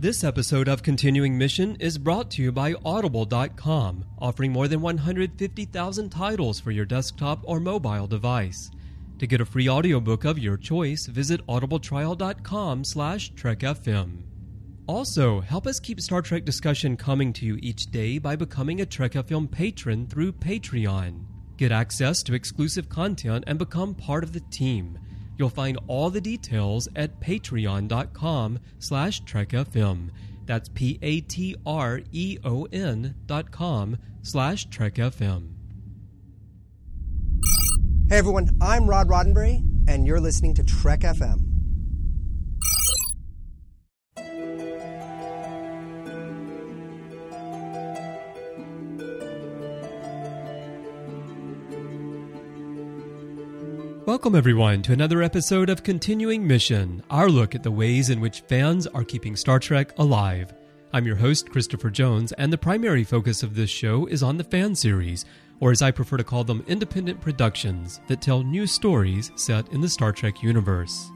This episode of Continuing Mission is brought to you by Audible.com, offering more than 150,000 titles for your desktop or mobile device. To get a free audiobook of your choice, visit audibletrial.com slash trekfm. Also, help us keep Star Trek discussion coming to you each day by becoming a Trek FM patron through Patreon. Get access to exclusive content and become part of the team. You'll find all the details at patreon.com slash trekfm. That's P-A-T-R-E-O-N dot com slash trekfm. Hey everyone, I'm Rod Roddenberry, and you're listening to Trek FM. Welcome, everyone, to another episode of Continuing Mission, our look at the ways in which fans are keeping Star Trek alive. I'm your host, Christopher Jones, and the primary focus of this show is on the fan series, or as I prefer to call them, independent productions that tell new stories set in the Star Trek universe.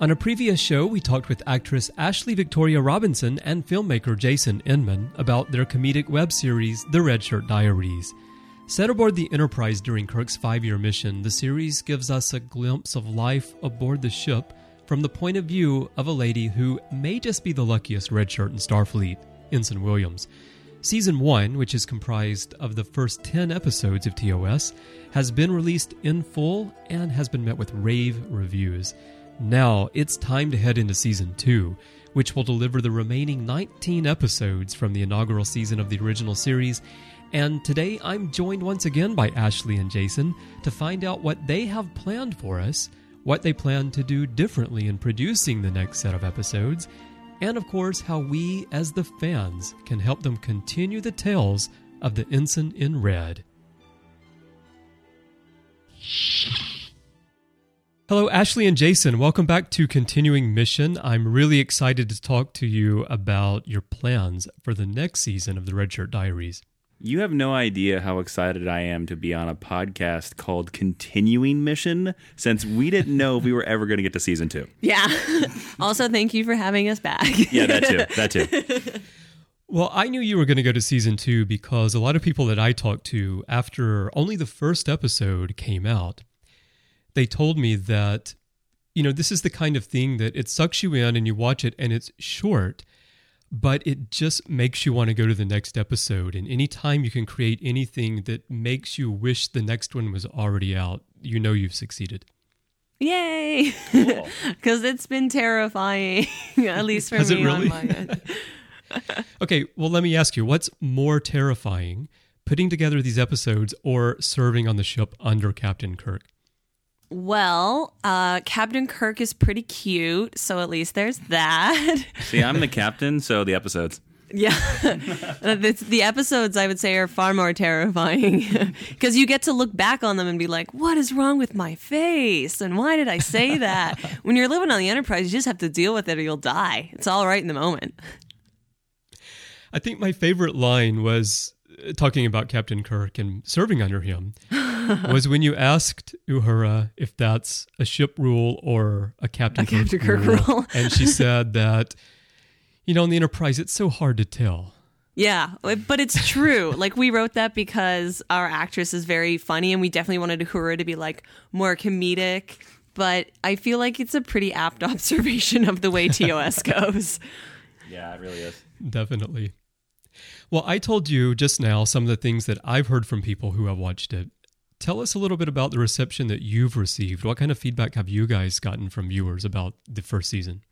On a previous show, we talked with actress Ashley Victoria Robinson and filmmaker Jason Inman about their comedic web series, The Red Shirt Diaries. Set aboard the Enterprise during Kirk's five year mission, the series gives us a glimpse of life aboard the ship from the point of view of a lady who may just be the luckiest redshirt in Starfleet, Ensign Williams. Season 1, which is comprised of the first 10 episodes of TOS, has been released in full and has been met with rave reviews. Now it's time to head into Season 2, which will deliver the remaining 19 episodes from the inaugural season of the original series and today I'm joined once again by Ashley and Jason to find out what they have planned for us, what they plan to do differently in producing the next set of episodes, and of course, how we as the fans can help them continue the tales of the Ensign in Red. Hello, Ashley and Jason. Welcome back to Continuing Mission. I'm really excited to talk to you about your plans for the next season of the Red Shirt Diaries. You have no idea how excited I am to be on a podcast called Continuing Mission since we didn't know if we were ever going to get to season two. Yeah. also, thank you for having us back. yeah, that too. That too. Well, I knew you were going to go to season two because a lot of people that I talked to after only the first episode came out, they told me that, you know, this is the kind of thing that it sucks you in and you watch it and it's short but it just makes you want to go to the next episode. And anytime you can create anything that makes you wish the next one was already out, you know you've succeeded. Yay! Because cool. it's been terrifying, at least for Has me really? on my end. okay, well, let me ask you what's more terrifying, putting together these episodes or serving on the ship under Captain Kirk? Well, uh, Captain Kirk is pretty cute, so at least there's that. See, I'm the captain, so the episodes. Yeah. the, the episodes, I would say, are far more terrifying because you get to look back on them and be like, what is wrong with my face? And why did I say that? when you're living on the Enterprise, you just have to deal with it or you'll die. It's all right in the moment. I think my favorite line was uh, talking about Captain Kirk and serving under him was when you asked Uhura if that's a ship rule or a Captain, a Captain Kirk, Kirk rule. and she said that, you know, in the Enterprise, it's so hard to tell. Yeah, but it's true. like we wrote that because our actress is very funny, and we definitely wanted Uhura to be like more comedic. But I feel like it's a pretty apt observation of the way TOS goes. Yeah, it really is. Definitely. Well, I told you just now some of the things that I've heard from people who have watched it. Tell us a little bit about the reception that you've received. What kind of feedback have you guys gotten from viewers about the first season?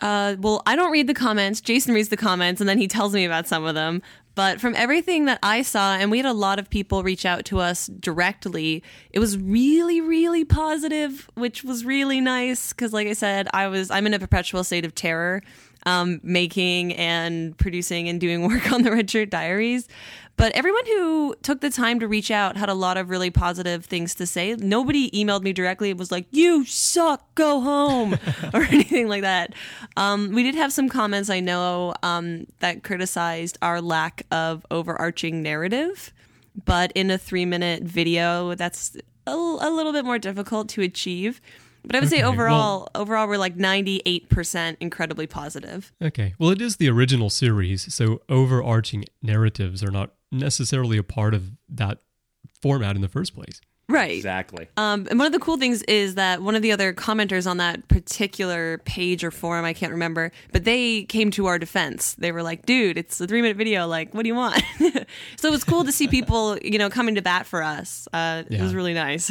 Uh, well, I don't read the comments. Jason reads the comments and then he tells me about some of them. But from everything that I saw, and we had a lot of people reach out to us directly, it was really, really positive, which was really nice. Because, like I said, I was I'm in a perpetual state of terror, um, making and producing and doing work on the Red Shirt Diaries. But everyone who took the time to reach out had a lot of really positive things to say. Nobody emailed me directly. It was like, you suck, go home, or anything like that. Um, we did have some comments I know um, that criticized our lack of overarching narrative. But in a three minute video, that's a, a little bit more difficult to achieve. But I would say Okay, overall, overall we're like ninety eight percent incredibly positive. Okay. Well, it is the original series, so overarching narratives are not necessarily a part of that format in the first place. Right. Exactly. Um, and one of the cool things is that one of the other commenters on that particular page or forum, I can't remember, but they came to our defense. They were like, dude, it's a three minute video. Like, what do you want? so it was cool to see people, you know, coming to bat for us. Uh, It was really nice.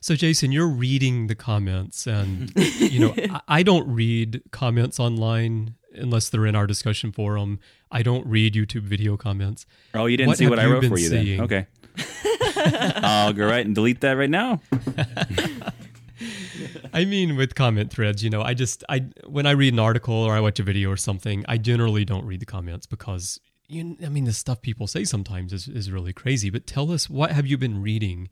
So, Jason, you're reading the comments, and you know I, I don't read comments online unless they're in our discussion forum. I don't read YouTube video comments. Oh, you didn't What see what I you wrote been for you seeing? then? Okay. I'll go right and delete that right now. I mean, with comment threads, you know, I just I when I read an article or I watch a video or something, I generally don't read the comments because you. I mean, the stuff people say sometimes is is really crazy. But tell us, what have you been reading?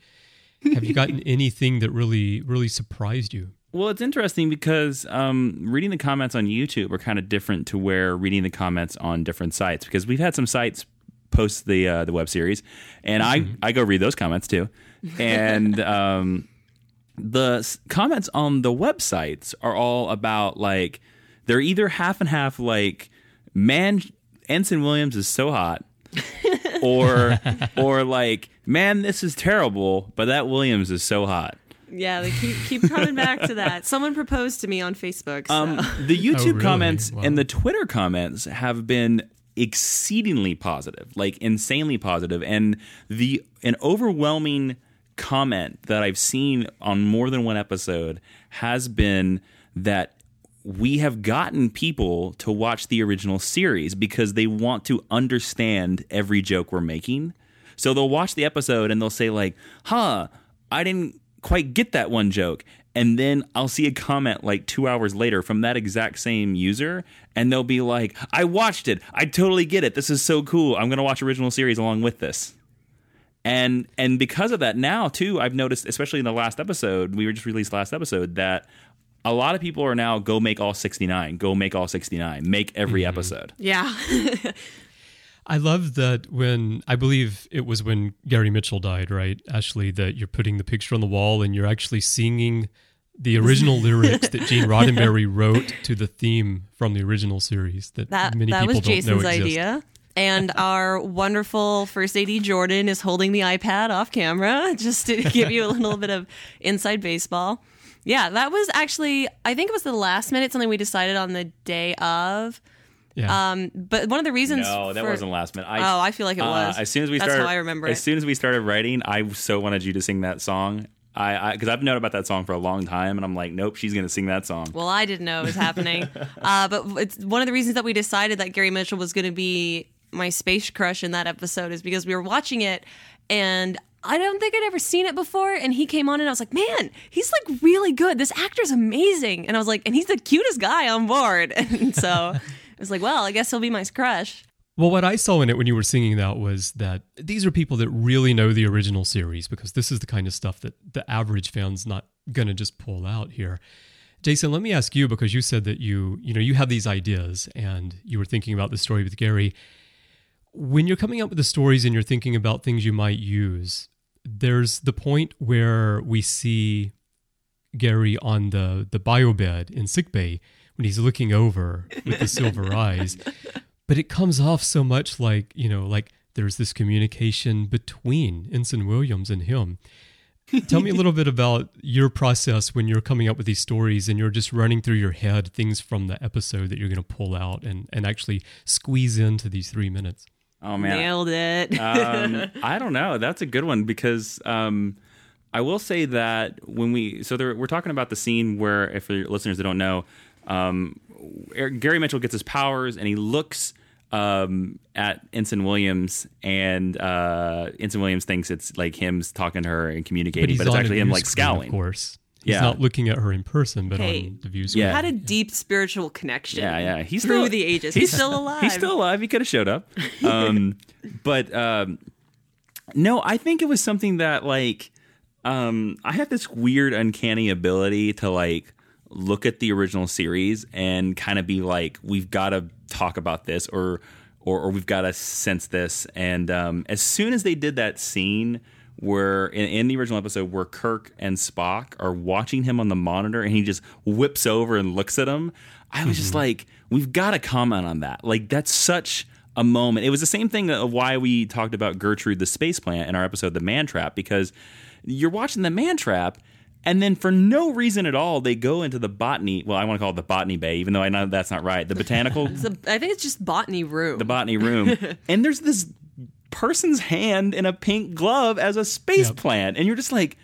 Have you gotten anything that really really surprised you? Well, it's interesting because um, reading the comments on YouTube are kind of different to where reading the comments on different sites because we've had some sites post the uh, the web series, and I I go read those comments too, and um, the s- comments on the websites are all about like they're either half and half like man Ensign Williams is so hot or or like man this is terrible but that Williams is so hot. yeah, they keep keep coming back to that. Someone proposed to me on Facebook. So. Um, the YouTube really? comments Wow. and the Twitter comments have been exceedingly positive, like insanely positive, and the an overwhelming comment that I've seen on more than one episode has been that we have gotten people to watch the original series because they want to understand every joke we're making. So they'll watch the episode and they'll say like, "Huh, I didn't quite get that one joke." And then I'll see a comment like 2 hours later from that exact same user and they'll be like, "I watched it. I totally get it. This is so cool. I'm going to watch original series along with this." And and because of that now too, I've noticed especially in the last episode, we were just released last episode that a lot of people are now go make all 69, go make all 69, make every mm-hmm. episode. yeah. I love that when I believe it was when Gary Mitchell died, right? Ashley, that you're putting the picture on the wall and you're actually singing the original lyrics that Gene Roddenberry wrote to the theme from the original series that, That many that people was don't know Jason's exist. idea. And our wonderful first AD Jordan is holding the iPad off camera just to give you a little bit of inside baseball. Yeah, that was actually I think it was the last minute something we decided on the day of. Yeah. Um, but one of the reasons No, that for- wasn't last minute. I, Oh, I feel like it uh, was. as soon as we That's started, how I remember As it. soon as we started writing, I so wanted you to sing that song. I because I've known about that song for a long time, and I'm like, nope, she's gonna sing that song. Well, I didn't know it was happening. uh, but it's one of the reasons that we decided that Gary Mitchell was going to be my space crush in that episode is because we were watching it and I don't think I'd ever seen it before. And he came on and I was like, man, he's like really good. This actor's amazing. And I was like, and he's the cutest guy on board. And so I was like, well, I guess he'll be my crush. Well, what I saw in it when you were singing that was that these are people that really know the original series because this is the kind of stuff that the average fan's not going to just pull out here. Jason, let me ask you because you said that you, you know, you have these ideas and you were thinking about the story with Gary. When you're coming up with the stories and you're thinking about things you might use, there's the point where we see Gary on the the bio bed in sickbay when he's looking over with the silver eyes but it comes off so much like you know like there's this communication between ensign williams and him tell me a little bit about your process when you're coming up with these stories and you're just running through your head things from the episode that you're going to pull out and, and actually squeeze into these three minutes Oh man, Nailed it. um, I don't know. That's a good one because um, I will say that when we so there, we're talking about the scene where, if the listeners that don't know, um, Gary Mitchell gets his powers and he looks um, at Ensign Williams, and uh, Ensign Williams thinks it's like him talking to her and communicating, but, it's actually him like screen, scowling. of course he's Yeah. not looking at her in person but Hey. on the view screen Yeah. Had a deep spiritual connection. Yeah, yeah. He's through still, the ages. He's, still alive. He's still alive. He could have showed up. Um, but um, no, I think it was something that like um, I have this weird, uncanny ability to like look at the original series and kind of be like, we've got to talk about this or. Or, or we've got to sense this, and um, as soon as they did that scene where in, in the original episode where Kirk and Spock are watching him on the monitor and he just whips over and looks at him. I was just like, we've got to comment on that. Like that's such a moment. It was the same thing of why we talked about Gertrude the space plant in our episode The Man Trap because you're watching The Man Trap and then for no reason at all they go into the botany, well I want to call it the botany bay even though I know that's not right. The botanical The- I think it's just botany room. the botany room, and there's this person's hand in a pink glove as a space Yep. plant, and you're just like,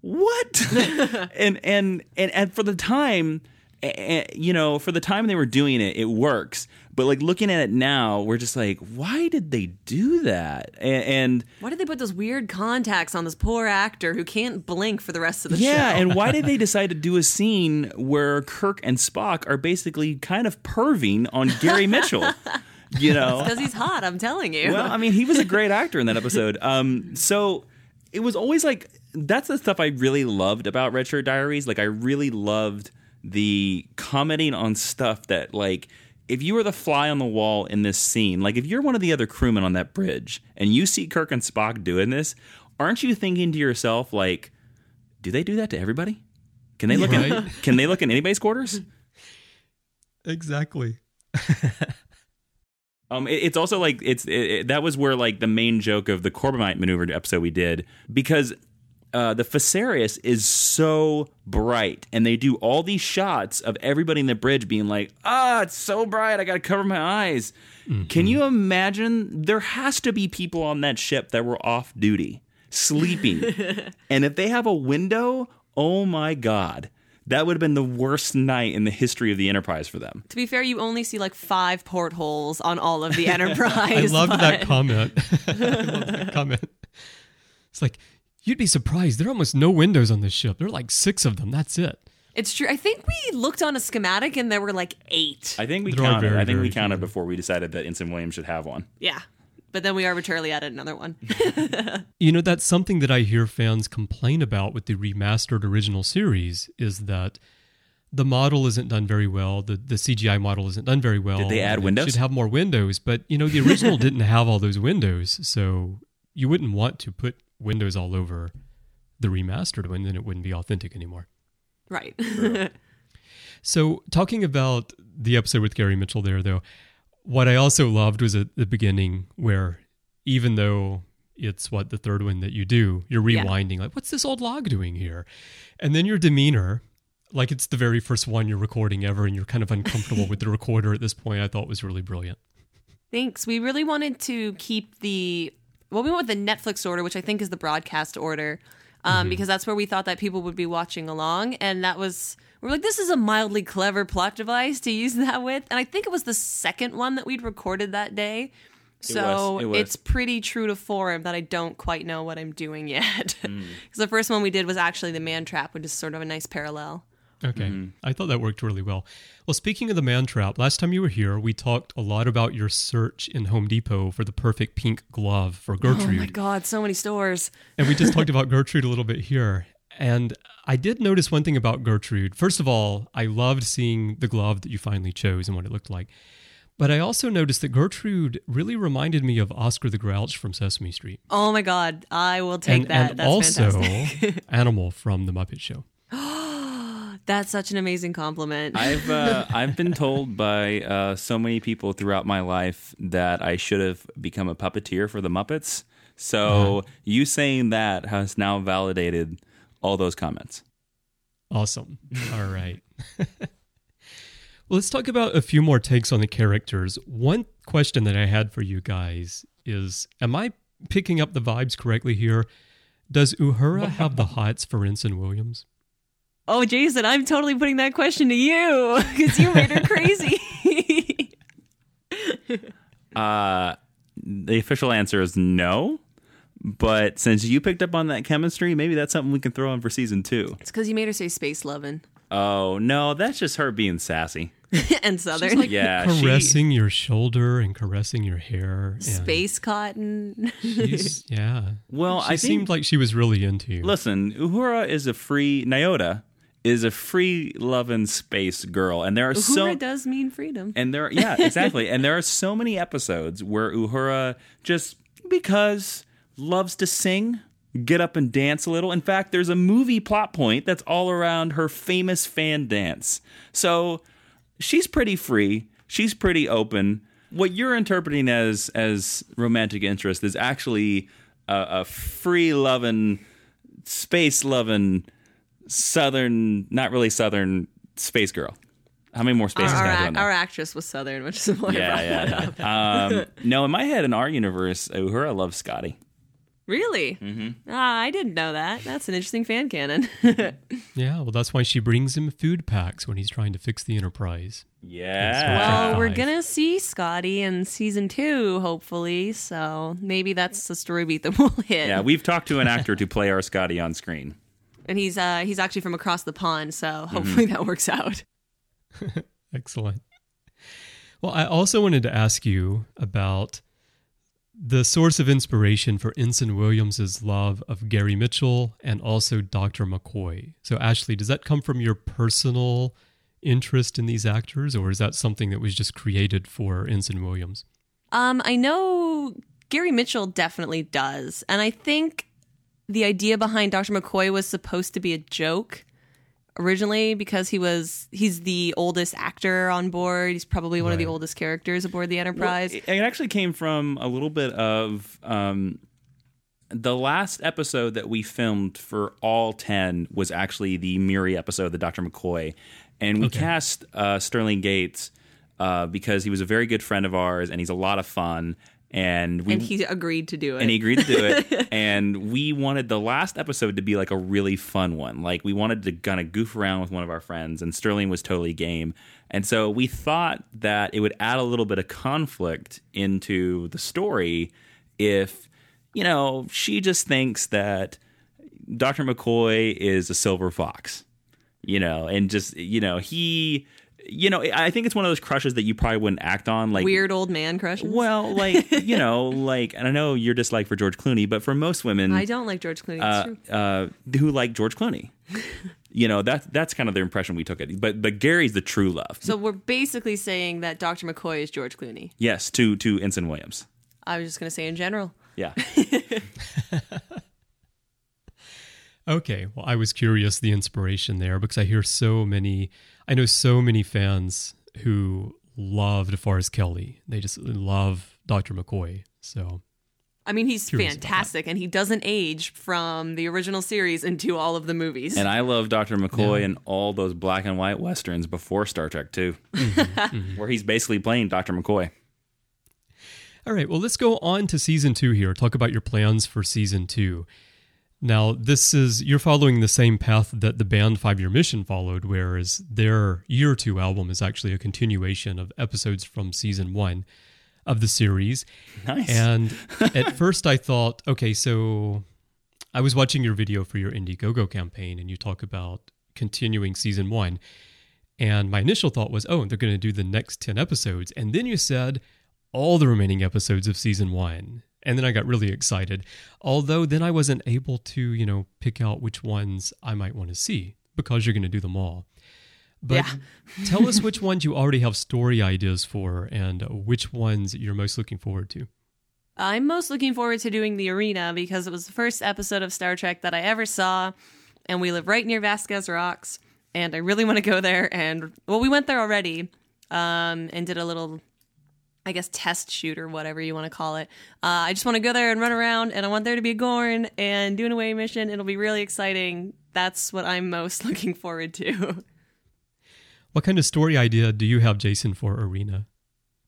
what? and and and and for the time, eh, eh, you know, for the time they were doing it, it works. But like looking at it now, we're just like, why did they do that? A- And, Why did they put those weird contacts on this poor actor who can't blink for the rest of the yeah, show? Yeah, and why did they decide to do a scene where Kirk and Spock are basically kind of perving on Gary Mitchell? You know, Because he's hot, I'm telling you. Well, I mean, he was a great actor in that episode. Um, so it was always like that's the stuff I really loved about Red Shirt Diaries. Like I really loved the commenting on stuff that like if you were the fly on the wall in this scene, like if you're one of the other crewmen on that bridge and you see Kirk and Spock doing this, aren't you thinking to yourself like, do they do that to everybody? Can they look in, can they look in anybody's quarters? Exactly. Um, it- it's also like it's it, it- that was where like the main joke of the Corbomite maneuver episode we did because uh, the Fesarius is so bright and they do all these shots of everybody in the bridge being like, ah, it's so bright, I gotta cover my eyes. Can you imagine? There has to be people on that ship that were off duty, sleeping, and if they have a window, oh my god. That would have been the worst night in the history of the Enterprise for them. to be fair, you only see like five portholes on all of the Enterprise. I loved but- that comment. I love that comment. It's like you'd be surprised. There are almost no windows on this ship. There are like six of them. That's it. It's true. I think we looked on a schematic and there were like eight. I think we There are counted. very, I think we counted few. before we decided that Ensign Williams should have one. yeah. But then we arbitrarily added another one. You know, that's something that I hear fans complain about with the remastered original series is that the model isn't done very well. The the CGI model isn't done very well. Did they add and it windows? Should have more windows, but you know, the original didn't have all those windows, so you wouldn't want to put windows all over the remastered one, then it wouldn't be authentic anymore. right. So, talking about the episode with Gary Mitchell there, though, what I also loved was at the beginning where even though it's what the third one that you do, you're Yeah. rewinding, like, what's this old log doing here? And then your demeanor, like it's the very first one you're recording ever, and you're kind of uncomfortable with the recorder at this point, I thought was really brilliant. Thanks. We really wanted to keep the well, we went with the Netflix order, which I think is the broadcast order, um, because that's where we thought that people would be watching along, and that was we are like, this is a mildly clever plot device to use that with, and I think it was the second one that we'd recorded that day. So was, it was. it's pretty true to form that I don't quite know what I'm doing yet. Because the first one we did was actually the man trap, which is sort of a nice parallel. Okay. Mm-hmm. I thought that worked really well. Well, speaking of the man trap, last time you were here, we talked a lot about your search in Home Depot for the perfect pink glove for Gertrude. Oh my god, so many stores. And we just talked about Gertrude a little bit here. And I did notice one thing about Gertrude. First of all, I loved seeing the glove that you finally chose and what it looked like. But I also noticed that Gertrude really reminded me of Oscar the Grouch from Sesame Street. Oh my god, I will take and that. and That's also. Animal from The Muppet Show. That's such an amazing compliment. I've uh, I've been told by uh, so many people throughout my life that I should have become a puppeteer for the Muppets. So you saying that has now validated all those comments. Awesome. All right. well, let's talk about a few more takes on the characters. One question that I had for you guys is Am I picking up the vibes correctly here? Does Uhura have the hots for Ensign Williams? Oh, Jason, I'm totally putting that question to you because you made her crazy. Uh, the official answer is no. But since you picked up on that chemistry, maybe that's something we can throw in for season two. it's because you made her say space loving Oh no, that's just her being sassy. and southern. Yeah, she- caressing your shoulder and caressing your hair. and space cotton. She's, yeah. Well, she I think seemed like she was really into you. Listen, Uhura is a free Nyota is a free loving space girl, and there are so does mean freedom. and there yeah exactly, and there are so many episodes where Uhura just because loves to sing get up and dance a little. In fact, there's a movie plot point that's all around her famous fan dance. So she's pretty free. She's pretty open. What you're interpreting as as romantic interest is actually a, a free loving, space loving, southern, not really southern space girl. How many more spaces Our, can our, in there? our actress was Southern, which is why I yeah, that yeah, up. yeah. um, no, in my head, in our universe, Uhura loves Scotty. Really? Mm-hmm. Ah, I didn't know that. That's an interesting fan canon. Yeah, well, that's why she brings him food packs when he's trying to fix the Enterprise. Yeah. well, we're gonna see Scotty in season two, hopefully. So maybe that's the story beat that we'll hit. yeah, we've talked to an actor to play our Scotty on screen. And he's uh he's actually from across the pond, so Mm-hmm. hopefully that works out. Excellent. Well, I also wanted to ask you about the source of inspiration for Ensign Williams's love of Gary Mitchell and also Dr. McCoy. So, Ashley, does that come from your personal interest in these actors, or is that something that was just created for Ensign Williams? Um, I know Gary Mitchell definitely does, and I think the idea behind Dr. McCoy was supposed to be a joke originally because he was he's the oldest actor on board. He's probably one of the oldest characters aboard the Enterprise. it, it actually came from a little bit of um, the last episode that we filmed for all 10 was actually the Miri episode, the Dr. McCoy. And we Okay. cast uh, Sterling Gates uh, because he was a very good friend of ours and he's a lot of fun. And we and he agreed to do it. and he agreed to do it. and we wanted the last episode to be like a really fun one. Like we wanted to kind of goof around with one of our friends, and Sterling was totally game. And so we thought that it would add a little bit of conflict into the story if, you know, she just thinks that Dr. McCoy is a silver fox, you know, and just, you know, he. You know, I think it's one of those crushes that you probably wouldn't act on. Like Weird old man crushes. well, like you know, like and I know your dislike for George Clooney, but for most women, I don't like George Clooney. Uh, uh, who like George Clooney, you know, that's that's kind of the impression we took it. But but Gary's the true love. So we're basically saying that Dr. McCoy is George Clooney. yes, to to Ensign Williams. I was just going to say in general. Yeah, Okay, well, I was curious the inspiration there because I hear so many, I know so many fans who loved DeForest Kelley. They just love Dr. McCoy. So, I mean, he's Curious about that. fantastic, and he doesn't age from the original series into all of the movies. and I love Dr. McCoy and all those black and white westerns before Star Trek too, mm-hmm. where he's basically playing Dr. McCoy. all right, well, let's go on to season two here. Talk about your plans for season two. Now, this is, you're following the same path that the band Five Year Mission followed, whereas their year two album is actually a continuation of episodes from season one of the series. Nice. And at first I thought, okay, so I was watching your video for your Indiegogo campaign and you talk about continuing season one. And my initial thought was, oh, they're going to do the next 10 episodes. And then you said all the remaining episodes of season one. And then I got really excited. Although then I wasn't able to, you know, pick out which ones I might want to see because you're going to do them all. But Yeah. tell us which ones you already have story ideas for and which ones you're most looking forward to. I'm most looking forward to doing the arena because it was the first episode of Star Trek that I ever saw, and we live right near Vasquez Rocks, and I really want to go there. And well, we went there already, um, and did a little, I guess, test shoot or whatever you want to call it. Uh, I just want to go there and run around, and I want there to be a Gorn and do an away mission. It'll be really exciting. That's what I'm most looking forward to. What kind of story idea do you have, Jason, for Arena?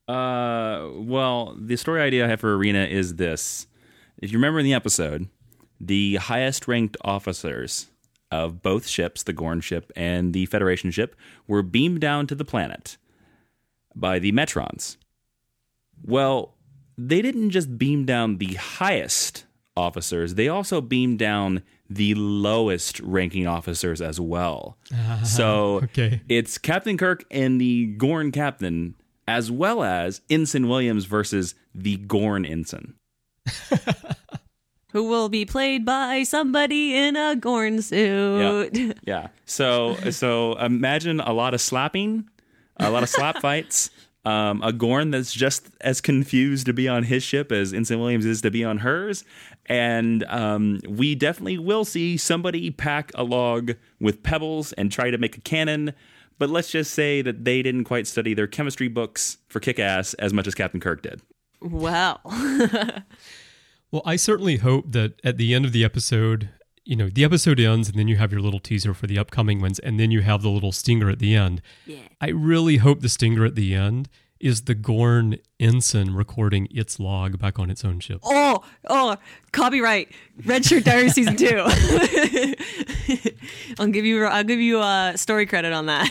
Uh, well, the story idea I have for Arena is this. If you remember in the episode, the highest ranked officers of both ships, the Gorn ship and the Federation ship, were beamed down to the planet by the Metrons. Well, they didn't just beam down the highest officers, they also beamed down the lowest ranking officers as well. Ah, so okay. it's Captain Kirk and the Gorn captain, as well as Ensign Williams versus the Gorn ensign. Who will be played by somebody in a Gorn suit? Yeah. So so imagine a lot of slapping, a lot of slap fights, Um, a Gorn that's just as confused to be on his ship as Ensign Williams is to be on hers. And um, we definitely will see somebody pack a log with pebbles and try to make a cannon. But let's just say that they didn't quite study their chemistry books for kick ass as much as Captain Kirk did. Well, Well, I certainly hope that at the end of the episode, you know, the episode ends and then you have your little teaser for the upcoming ones and then you have the little stinger at the end. Yeah. I really hope the stinger at the end is the Gorn ensign recording its log back on its own ship. oh, oh, copyright, Red Shirt Diary season two. I'll give you, I'll give you a story credit on that.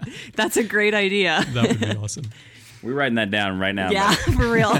That's a great idea. That would be awesome. We're writing that down right now. Yeah, for real.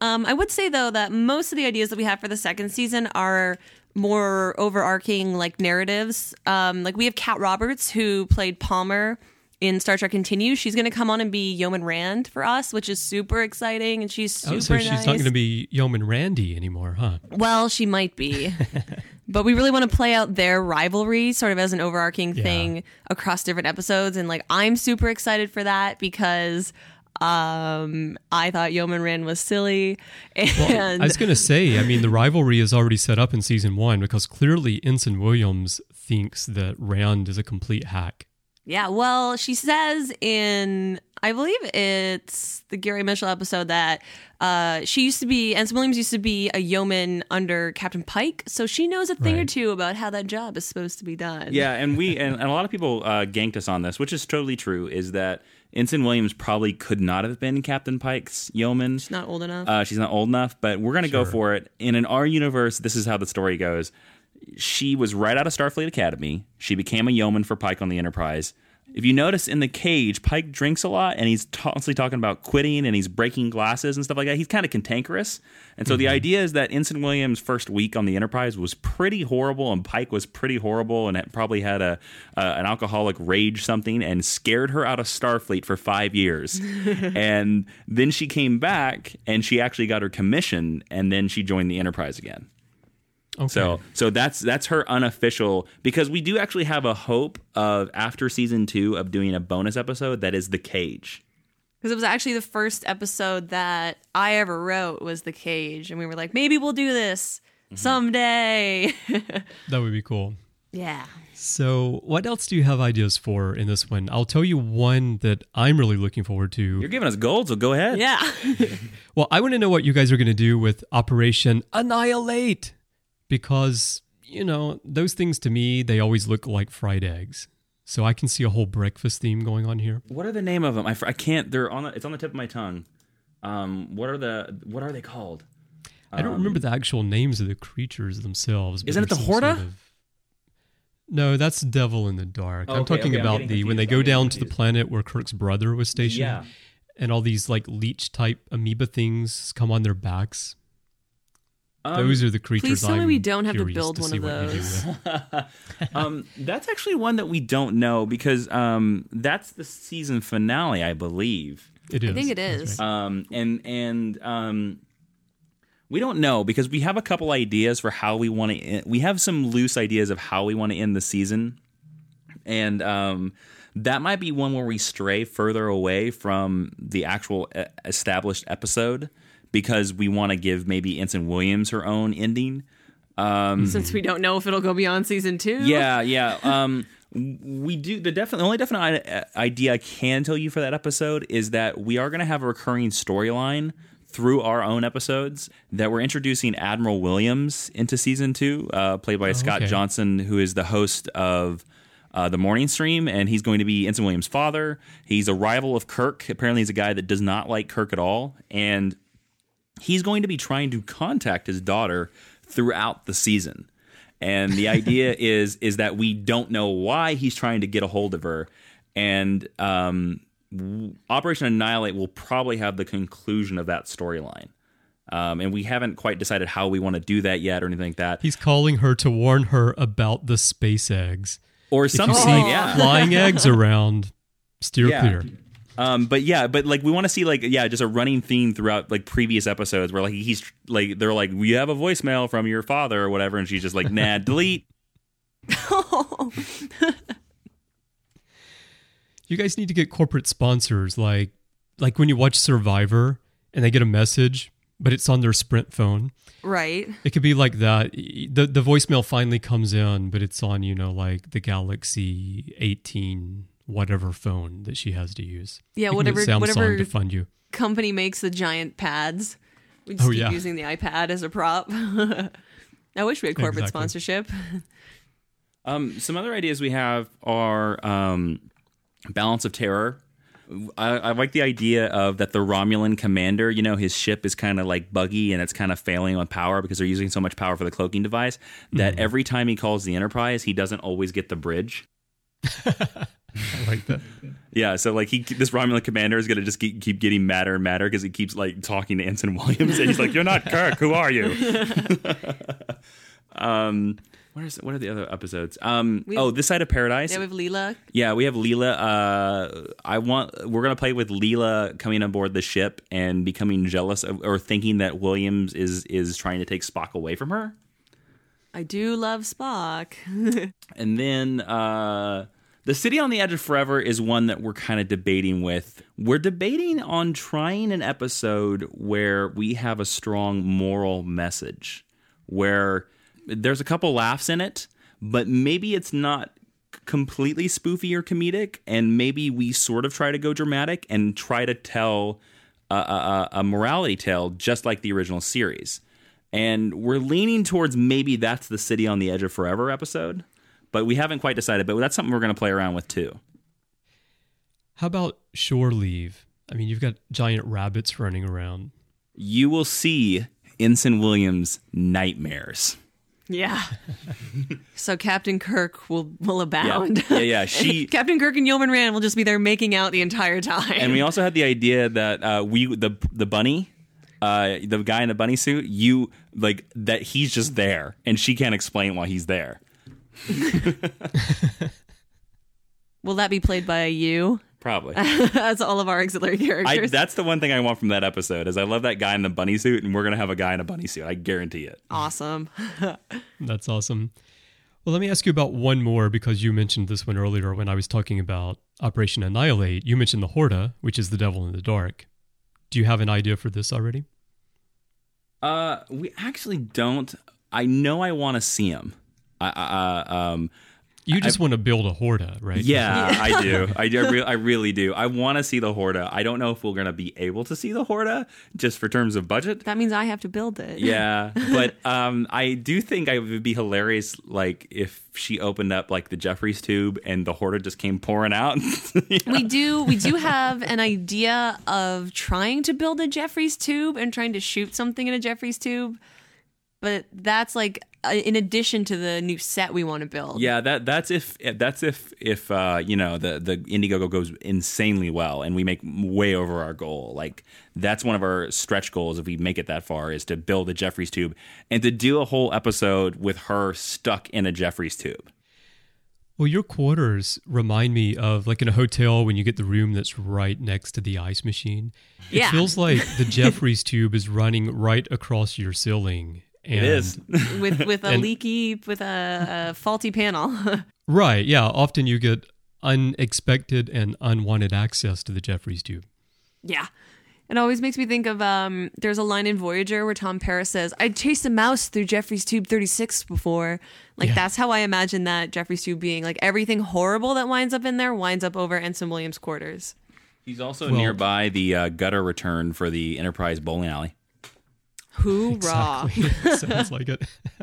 Um, I would say though that most of the ideas that we have for the second season are more overarching like narratives. Um, like we have Kat Roberts who played Palmer in Star Trek Continue. She's going to come on and be Yeoman Rand for us, which is super exciting, and she's super Oh, so she's nice. not going to be Yeoman Randy anymore, huh? Well, she might be. but we really want to play out their rivalry sort of as an overarching Yeah. thing across different episodes. And like, I'm super excited for that because um, I thought Yeoman Rand was silly. And I was going to say, I mean, the rivalry is already set up in season one because clearly Ensign Williams thinks that Rand is a complete hack. yeah, well, she says in, I believe it's the Gary Mitchell episode that uh, she used to be, Ensign Williams used to be a yeoman under Captain Pike. So she knows a thing or two about how that job is supposed to be done. Yeah, and we and, and a lot of people uh, ganked us on this, which is totally true. Is that Ensign Williams probably could not have been Captain Pike's yeoman. She's not old enough. Uh, she's not old enough, but we're gonna go for it. And in our universe, this is how the story goes. She was right out of Starfleet Academy. She became a yeoman for Pike on the Enterprise. If you notice in the cage, Pike drinks a lot and he's constantly talking about quitting and he's breaking glasses and stuff like that. He's kind of cantankerous. And so the idea is that Ensign Williams' first week on the Enterprise was pretty horrible and Pike was pretty horrible and probably had a uh, an alcoholic rage something and scared her out of Starfleet for five years. and then she came back and she actually got her commission and then she joined the Enterprise again. Okay. So so that's that's her unofficial because we do actually have a hope of after season two of doing a bonus episode that is the cage. because it was actually the first episode that I ever wrote was the cage, and we were like, maybe we'll do this Mm-hmm. someday. that would be cool. yeah. So, what else do you have ideas for in this one? I'll tell you one that I'm really looking forward to. You're giving us gold, so go ahead. Yeah. Well, I want to know what you guys are going to do with Operation Annihilate because, you know, those things to me, they always look like fried eggs. So I can see a whole breakfast theme going on here. What are the name of them? I, I can't. They're on. The, it's on the tip of my tongue. Um, what are the what are they called? I don't remember the actual names of the creatures themselves. Isn't it the some sort Horta? of- No, that's Devil in the Dark. I'm Okay, talking okay, I'm about the when they go down to the planet where Kirk's brother was stationed. Yeah. And all these like leech type amoeba things come on their backs. Um, Those are the creatures. please tell me I'm we don't have to curious build one of what you do those. with. um, that's actually one that we don't know because um, that's the season finale, I believe. It is. I think it is. Right. um, and and um, we don't know because we have a couple ideas for how we want to. We have some loose ideas of how we want to end the season, and um, that might be one where we stray further away from the actual established episode because we want to give maybe Ensign Williams her own ending. Since we don't know if it'll go beyond season two. Yeah, yeah. Um, we do the definite. The only definite idea I can tell you for that episode is that we are going to have a recurring storyline through our own episodes that we're introducing Admiral Williams into season two, uh, played by Scott okay. Johnson, who is the host of. Uh, the morning stream, and he's going to be Ensign Williams' father. He's a rival of Kirk. Apparently, he's a guy that does not like Kirk at all, and he's going to be trying to contact his daughter throughout the season. And the idea is is that we don't know why he's trying to get a hold of her. And um, Operation Annihilate will probably have the conclusion of that storyline. Um, and we haven't quite decided how we want to do that yet or anything like that. He's calling her to warn her about the space eggs. Or If you something. see yeah. flying eggs around, steer Yeah. clear. Um, but yeah, but like we want to see like yeah, just a running theme throughout like previous episodes where like he's like they're like we have a voicemail from your father or whatever, and she's just like nah, delete. You guys need to get corporate sponsors like like when you watch Survivor and they get a message, but it's on their Sprint phone. Right. It could be like that. The the voicemail finally comes in, but it's on, you know, like the Galaxy 18 whatever phone that she has to use. Yeah, You whatever- Samsung whatever- to fund you. Company makes the giant pads. We just Oh, keep yeah. using the iPad as a prop. I wish we had corporate Exactly. sponsorship. Um, some other ideas we have are um, balance of terror. I, I like the idea of that the Romulan commander, you know, his ship is kind of like buggy and it's kind of failing on power because they're using so much power for the cloaking device. That every time he calls the Enterprise, he doesn't always get the bridge. I like that. Yeah, so like he, this Romulan commander is gonna just keep, keep getting madder and madder because he keeps like talking to Ensign Williams and he's like, "You're not Kirk. Who are you?" um, what is what are the other episodes? Um, We- oh, this side of paradise. yeah, we have Leila. Yeah, we have Leila. Uh, I want. We're gonna play with Leila coming aboard the ship and becoming jealous of, or thinking that Williams is is trying to take Spock away from her. I do love Spock. And then uh, the city on the edge of forever is one that we're kind of debating with. We're debating on trying an episode where we have a strong moral message, where there's a couple laughs in it, but maybe it's not completely spoofy or comedic, and maybe we sort of try to go dramatic and try to tell a, a, a morality tale just like the original series. And we're leaning towards maybe that's the City on the Edge of Forever episode, but we haven't quite decided. But that's something we're going to play around with too. How about shore leave? I mean, you've got giant rabbits running around. You will see Ensign Williams' nightmares. Yeah. so Captain Kirk will will Yeah, abound. yeah, yeah. She Captain Kirk and Yeoman Rand will just be there making out the entire time. and we also had the idea that uh, we the the bunny, uh, the guy in the bunny suit, you like that he's just there, and she can't explain why he's there. will that be played by you? Probably. As all of our auxiliary I, characters. that's the one thing I want from that episode is I love that guy in the bunny suit, and we're gonna have a guy in a bunny suit. I guarantee it. awesome. That's awesome. Well, let me ask you about one more because you mentioned this one earlier when I was talking about Operation Annihilate. You mentioned the Horta, which is the devil in the dark. Do you have an idea for this already? Uh, we actually don't. I know I want to see him. I, I, uh, um, You just want to build a Horta, right? yeah, I do. I do. I, re- I really do. I want to see the Horta. I don't know if we're gonna be able to see the Horta just for terms of budget. That means I have to build it. Yeah, but um, I do think it would be hilarious, like if she opened up like the Jefferies tube and the Horta just came pouring out. We do we do have an idea of trying to build a Jefferies tube and trying to shoot something in a Jefferies tube. But that's like in addition to the new set we want to build. Yeah, that that's if that's if if uh, you know the the Indiegogo goes insanely well and we make way over our goal. Like that's one of our stretch goals if we make it that far is to build a Jefferies tube and to do a whole episode with her stuck in a Jefferies tube. Well, your quarters remind me of like in a hotel when you get the room that's right next to the ice machine. It Yeah. feels like the Jefferies tube is running right across your ceiling. And It is. with with a And- leaky with a, a faulty panel. Right. Yeah. Often you get unexpected and unwanted access to the Jefferies tube. yeah. It always makes me think of um there's a line in Voyager where Tom Paris says, I chased a mouse through Jeffrey's tube 36 before. Like Yeah. that's how I imagine that Jeffrey's tube being. Like everything horrible that winds up in there winds up over Ensign Williams' quarters. He's also Well- nearby the uh, gutter return for the Enterprise bowling alley. Hoorah. Exactly. Sounds like it.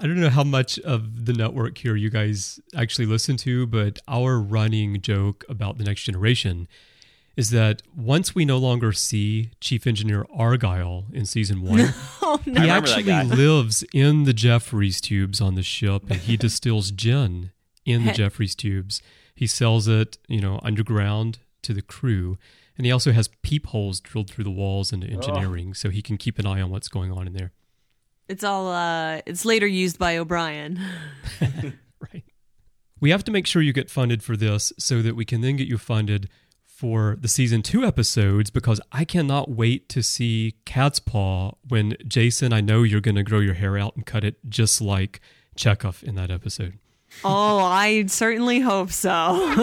I don't know how much of the network here you guys actually listen to, but our running joke about the next generation is that once we no longer see Chief Engineer Argyle in season one, Oh no. He actually lives in the Jefferies tubes on the ship and he distills gin in the Jefferies tubes. He sells it, you know, underground to the crew. And he also has peepholes drilled through the walls into engineering so he can keep an eye on what's going on in there. It's all uh it's later used by O'Brien. Right. We have to make sure you get funded for this so that we can then get you funded for the season two episodes because I cannot wait to see Cat's Paw when Jason, I know you're going to grow your hair out and cut it just like Chekov in that episode. Oh, I certainly hope so.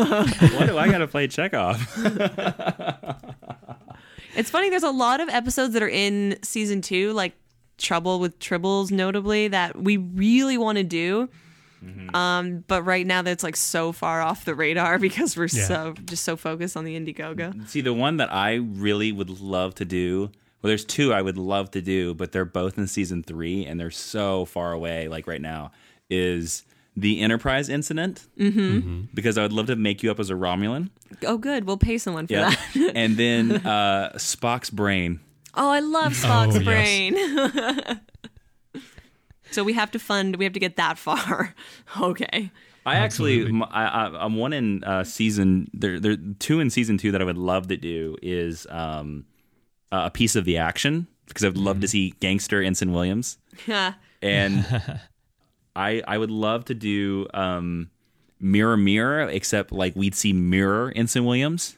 what do I got to play Chekov? it's funny, there's a lot of episodes that are in season two, like Trouble with Tribbles, notably, that we really want to do. Um, but right now that's like so far off the radar because we're Yeah. so just so focused on the Indiegogo. See, the one that I really would love to do. Well, there's two I would love to do, but they're both in season three, and they're so far away. Like right now, is the Enterprise incident? Mm-hmm. Because I would love to make you up as a Romulan. Oh, good. We'll pay someone for Yeah, that. and then uh, Spock's brain. Oh, I love Spock's Oh, yes. brain. so we have to fund. We have to get that far. okay. I actually, Absolutely. m- I, I, am one in uh, season. There, there, two in season two that I would love to do is um, a piece of the action because I'd love to see gangster Ensign Williams, Yeah. and I, I would love to do um, mirror mirror, except like we'd see mirror in Ensign Williams.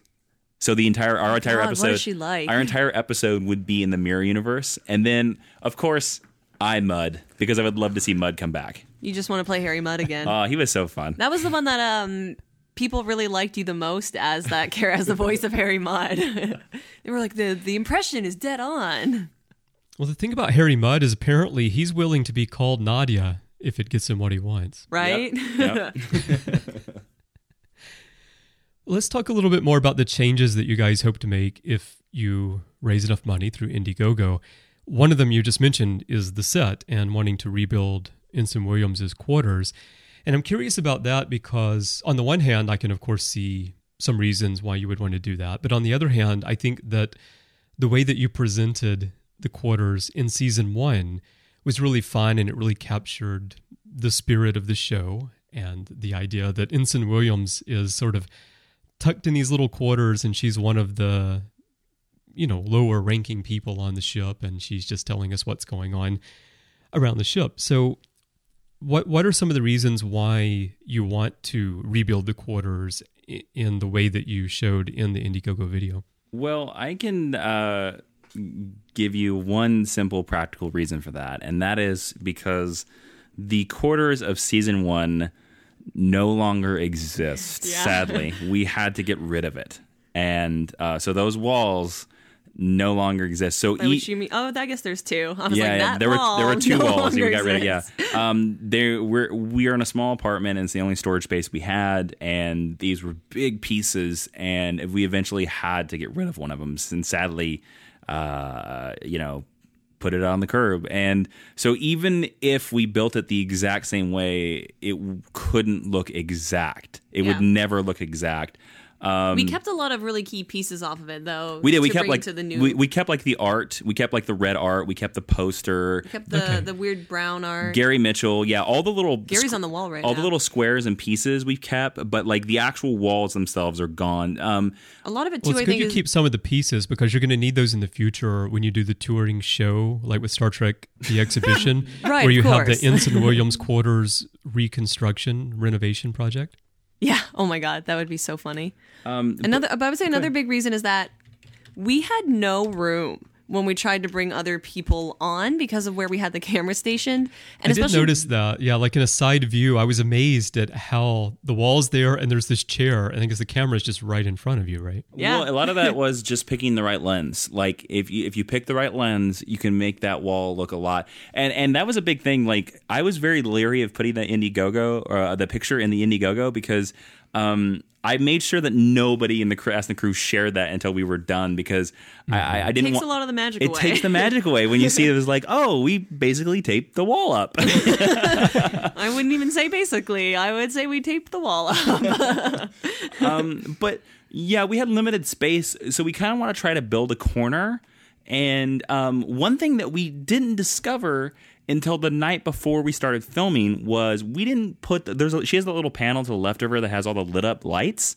So the entire our entire God, episode, is she like? our entire episode would be in the mirror universe, and then of course I Mudd because I would love to see Mudd come back. You just want to play Harry Mudd again. Oh, he was so fun. that was the one that um people really liked you the most as that char- as the voice of Harry Mudd. they were like the the impression is dead on. Well, the thing about Harry Mudd is apparently he's willing to be called Nadia if it gets him what he wants. Right? Yep. Let's talk a little bit more about the changes that you guys hope to make if you raise enough money through Indiegogo. One of them you just mentioned is the set and wanting to rebuild Ensign Williams's quarters. And I'm curious about that because, on the one hand, I can, of course, see some reasons why you would want to do that. But on the other hand, I think that the way that you presented the quarters in season one was really fun and it really captured the spirit of the show and the idea that Ensign Williams is sort of tucked in these little quarters and she's one of the you know lower ranking people on the ship and she's just telling us what's going on around the ship. So what what are some of the reasons why you want to rebuild the quarters in the way that you showed in the Indiegogo video? Well, I can uh, give you one simple practical reason for that, and that is because the quarters of season one no longer exist. Yeah. Sadly, we had to get rid of it, and uh, so those walls no longer exist. So each you mean? Oh, I guess there's two. I was yeah, like, yeah, that there were there were two no walls we got rid of. Yeah, um, there we're we are in a small apartment and it's the only storage space we had, and these were big pieces, and we eventually had to get rid of one of them, and sadly, uh, you know. Put it on the curb, and so even if we built it the exact same way, it couldn't look exact. It Yeah. would never look exact. Um, we kept a lot of really key pieces off of it, though. we did. We to kept like to the new. we, we kept like the art. We kept like the red art. We kept the poster. We kept the Okay. the weird brown art. Gary Mitchell, yeah, all the little Gary's on the wall right all now. the little squares and pieces we've kept, but like the actual walls themselves are gone. Um, a lot of it too. well I it's good think you is, keep some of the pieces because you're going to need those in the future when you do the touring show like with Star Trek the exhibition Right, where you of have the Ensign Williams quarters reconstruction renovation project Yeah. Oh my god, that would be so funny. um, Another, but I would say another big reason is that we had no room when we tried to bring other people on because of where we had the camera stationed, and I did especially notice that. Yeah, like in a side view, I was amazed at how the wall's there and there's this chair, and because the camera is just right in front of you, right? Yeah. Well, a lot of that was just picking the right lens. Like if you if you pick the right lens, you can make that wall look a lot. And and that was a big thing. Like I was very leery of putting the Indiegogo or uh, the picture in the Indiegogo because um, I made sure that nobody in the cast and crew shared that until we were done because I, I, I didn't takes want a lot of the magic it away. takes the magic away when you see it was like, oh, we basically taped the wall up. I wouldn't even say basically. I would say we taped the wall up. um, but yeah, we had limited space, so we kind of want to try to build a corner. And um, one thing that we didn't discover until the night before we started filming was we didn't put the, there's a, she has a little panel to the left of her that has all the lit up lights,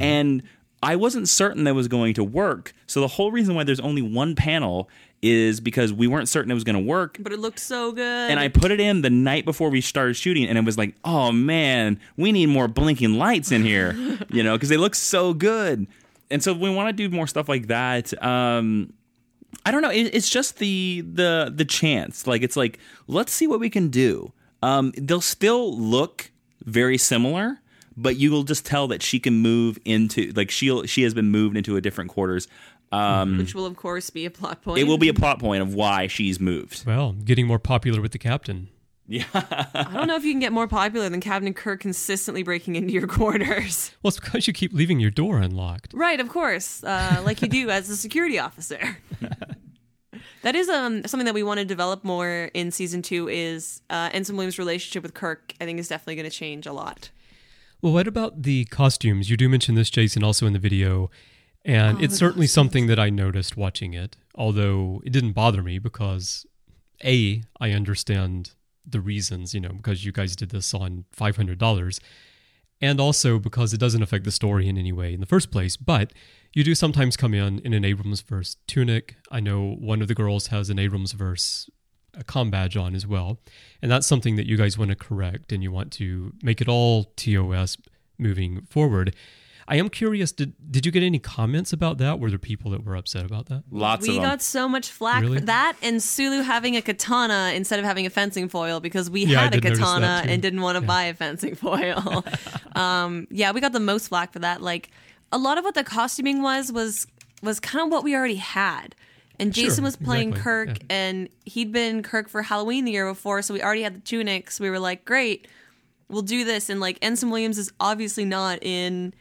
and I wasn't certain that was going to work. So the whole reason why there's only one panel is because we weren't certain it was going to work. but it looked so good. And I put it in the night before we started shooting, and it was like, oh man, we need more blinking lights in here, you know, because they look so good. And so we want to do more stuff like that. Um, I don't know. It, it's just the the the chance. Like it's like let's see what we can do. Um, they'll still look very similar, but you will just tell that she can move into like she'll she has been moved into a different quarters. Um, Which will, of course, be a plot point. It will be a plot point of why she's moved. Well, getting more popular with the captain. I don't know if you can get more popular than Captain Kirk consistently breaking into your quarters. Well, it's because you keep leaving your door unlocked. Right, of course, uh, like you do as a security officer. that is um, something that we want to develop more in season two. Is uh, Ensign Williams' relationship with Kirk? I think is definitely going to change a lot. Well, what about the costumes? You do mention this, Jason, also in the video. And Oh, it's certainly costumes. something that I noticed watching it, although it didn't bother me because, A, I understand the reasons, you know, because you guys did this on $500, and also because it doesn't affect the story in any way in the first place. But you do sometimes come in in an Abrams verse tunic. I know one of the girls has an Abrams verse a com badge on as well. And that's something that you guys want to correct and you want to make it all TOS moving forward. I am curious, did did you get any comments about that? Were there people that were upset about that? Lots we of them. got so much flack Really? for that, and Sulu having a katana instead of having a fencing foil because we Yeah, had a did notice that katana and didn't want to buy a fencing foil. um, yeah, we got the most flack for that. Like a lot of what the costuming was was was kind of what we already had. And Jason Sure, was playing exactly, Kirk, yeah. and he'd been Kirk for Halloween the year before, so we already had the tunics. We were like, great, we'll do this. And like Ensign Williams is obviously not in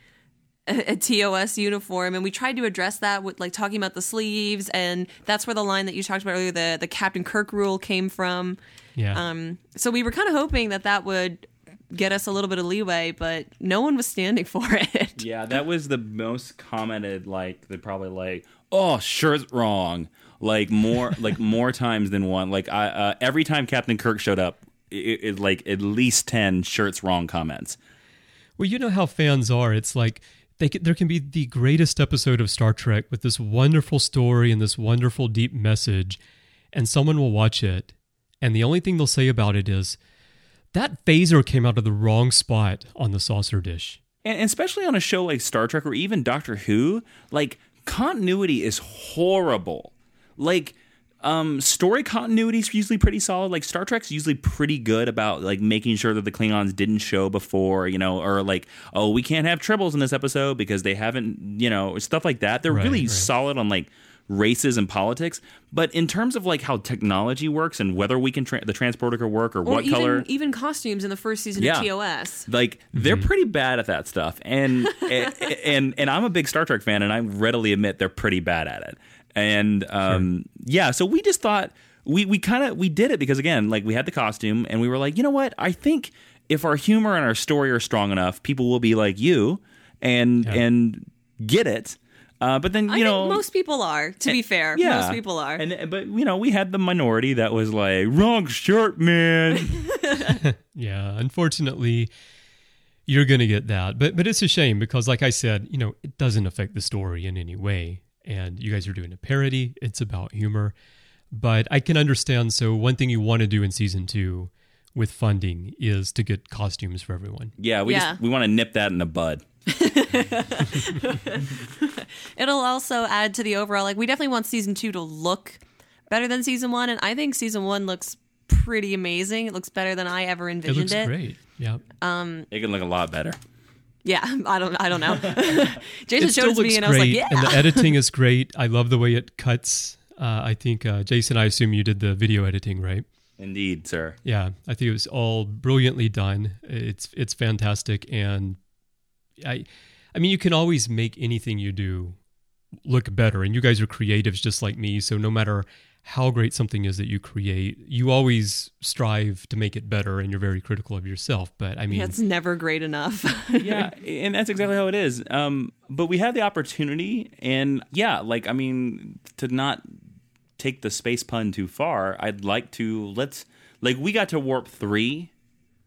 a, a TOS uniform, and we tried to address that with like talking about the sleeves, and that's where the line that you talked about earlier, the the Captain Kirk rule, came from. Yeah. Um, so we were kind of hoping that that would get us a little bit of leeway, but no one was standing for it. Yeah, that was the most commented. Like they probably like, oh, shirt's wrong. Like more, like more times than one. Like I, uh, every time Captain Kirk showed up, it, it like at least ten shirts wrong comments. Well, you know how fans are. It's like they can, there can be the greatest episode of Star Trek with this wonderful story and this wonderful deep message, and someone will watch it, and the only thing they'll say about it is that phaser came out of the wrong spot on the saucer dish. and and especially on a show like Star Trek or even Doctor Who, like continuity is horrible. Like um story continuity is usually pretty solid. Like Star Trek's usually pretty good about like making sure that the Klingons didn't show before, you know, or like oh we can't have tribbles in this episode because they haven't, you know, stuff like that. They're Right, really right. solid on like races and politics, but in terms of like how technology works and whether we can tra- the transporter can work or, Or what even color even costumes in the first season Yeah. of TOS. like they're Mm-hmm. pretty bad at that stuff and, and and and i'm a big star trek fan and i readily admit they're pretty bad at it and um yeah so we just thought we we kind of we did it because again like we had the costume and we were like you know what i think if our humor and our story are strong enough people will be like you and Yeah. and get it uh, but then you I know think most people are. To be fair, yeah, most people are. and but you know we had the minority that was like wrong shirt man Yeah, unfortunately, you're going to get that. But but it's a shame because, like I said, you know, it doesn't affect the story in any way. And you guys are doing a parody. It's about humor. But I can understand. So one thing you want to do in season two with funding is to get costumes for everyone. yeah we Yeah. just we want to nip that in the bud It'll also add to the overall. Like we definitely want season two to look better than season one, and I think season one looks pretty amazing. It looks better than I ever It envisioned looks it. great. Yeah. Um, it can look a lot better Yeah, I don't. I don't know. Jason it showed it to me, and I was like, "Yeah." and the editing is great. I love the way it cuts. Uh, I think uh, Jason, I assume you did the video editing, right? Indeed, sir. Yeah, I think it was all brilliantly done. It's it's fantastic, and I, I mean, you can always make anything you do look better. And you guys are creatives just like me, so no matter how great something is that you create, you always strive to make it better, and you're very critical of yourself. But I mean, Yeah, it's never great enough. yeah, and that's exactly how it is. Um, but we have the opportunity, and yeah, like I mean, to not take the space pun too far, I'd like to let's like we got to warp 3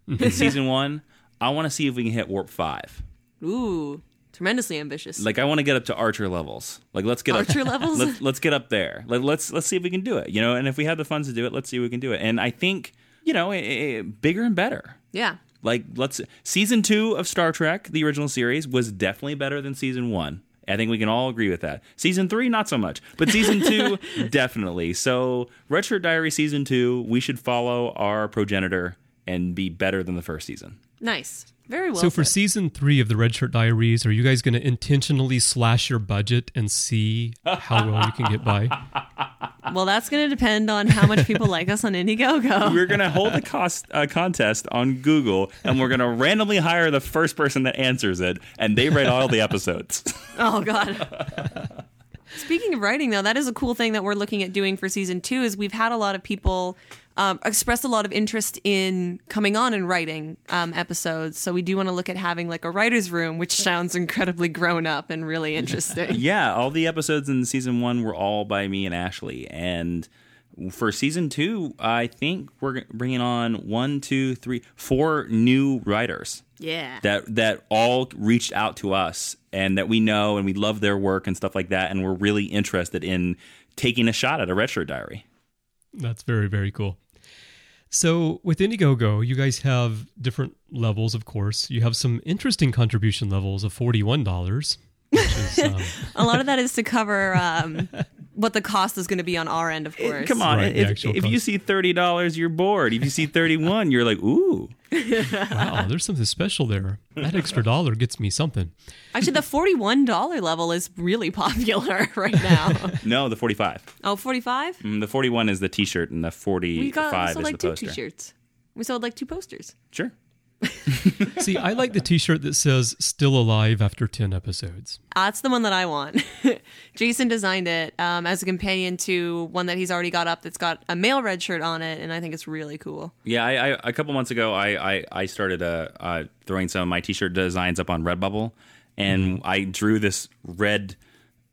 in season one. I want to see if we can hit warp five. Ooh, tremendously ambitious. Like I want to get up to Archer levels. Like let's get Archer up, levels? Let's let's get up there. Like let's let's see if we can do it. You know, and if we have the funds to do it, let's see if we can do it. And I think you know, eh, eh, bigger and better. yeah, Like let's season two of Star Trek, the original series, was definitely better than season one. I think we can all agree with that. Season three, not so much, but season two, definitely. So, Shirt Diary season two, we should follow our progenitor and be better than the first season. Nice. Very well. So for said. season three of the Red Shirt Diaries, are you guys going to intentionally slash your budget and see how well you can get by? well, that's going to depend on how much people like us on Indiegogo. We're gonna hold a cost uh, contest on Google, and we're gonna randomly hire the first person that answers it, and they write all the episodes. Oh God. Speaking of writing, though, that is a cool thing that we're looking at doing for season two. Is we've had a lot of people um, express a lot of interest in coming on and writing um, episodes. So we do want to look at having like a writers' room, which sounds incredibly grown up and really interesting. yeah, all the episodes in season one were all by me and Ashley, and for season two, I think we're bringing on one, two, three, four new writers. yeah. that that all reached out to us and that we know and we love their work and stuff like that and we're really interested in taking a shot at a red shirt diary That's very, very cool. So with Indiegogo, you guys have different levels, of course. You have some interesting contribution levels of $41, which is, um, a lot of that is to cover um, what the cost is going to be on our end, of course. come on Right, if, if you see $30 you're bored if you see 31 you're like ooh wow, there's something special there. That extra dollar gets me something. Actually, the $41 level is really popular right now. no the 45 oh, 45 Mm, the 41 is the t-shirt and the 45 We got we is sold the like two t-shirts. We sold like two posters. sure See, I like the T-shirt that says "Still alive after ten episodes." That's the one that I want. Jason designed it um, as a companion to one that he's already got up that's got a male red shirt on it, and I think it's really cool. yeah I, I a couple months ago i i, I started uh, uh, throwing some of my t-shirt designs up on redbubble and i drew this red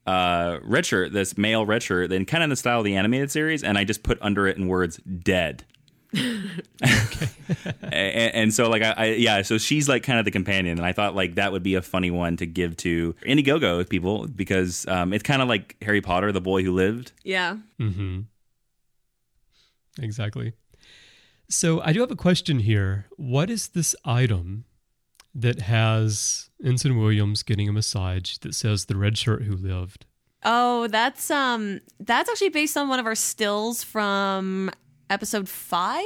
uh, red shirt, this male red shirt, then kind of in the style of the animated series, and I just put under it in words "dead." and, and so, like, I, I yeah, so she's like kind of the companion, and I thought like that would be a funny one to give to Indiegogo people because um, it's kind of like Harry Potter, the boy who lived. Yeah. Mm-hmm. Exactly. So I do have a question here. What is this item that has Ensign Williams getting a massage that says "the red shirt who lived"? Oh, that's um that's actually based on one of our stills from episode five,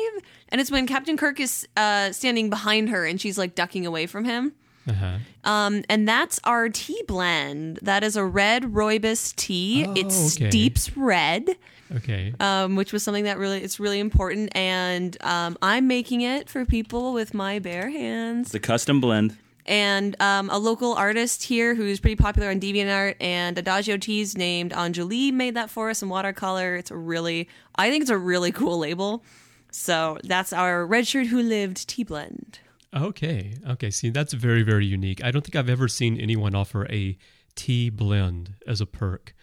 and it's when Captain Kirk is uh, standing behind her and she's like ducking away from him. Uh-huh. Um, and that's our tea blend. That is a red rooibos tea. Oh, it okay. steeps red, Okay. um, which was something that really it's really important. And um, I'm making it for people with my bare hands. It's a custom blend. And um, a local artist here who's pretty popular on DeviantArt and Adagio Teas named Anjali made that for us in watercolor. It's a really, I think it's a really cool label. So that's our Red Shirt Who Lived tea blend. Okay. Okay. See, that's very, very unique. I don't think I've ever seen anyone offer a tea blend as a perk.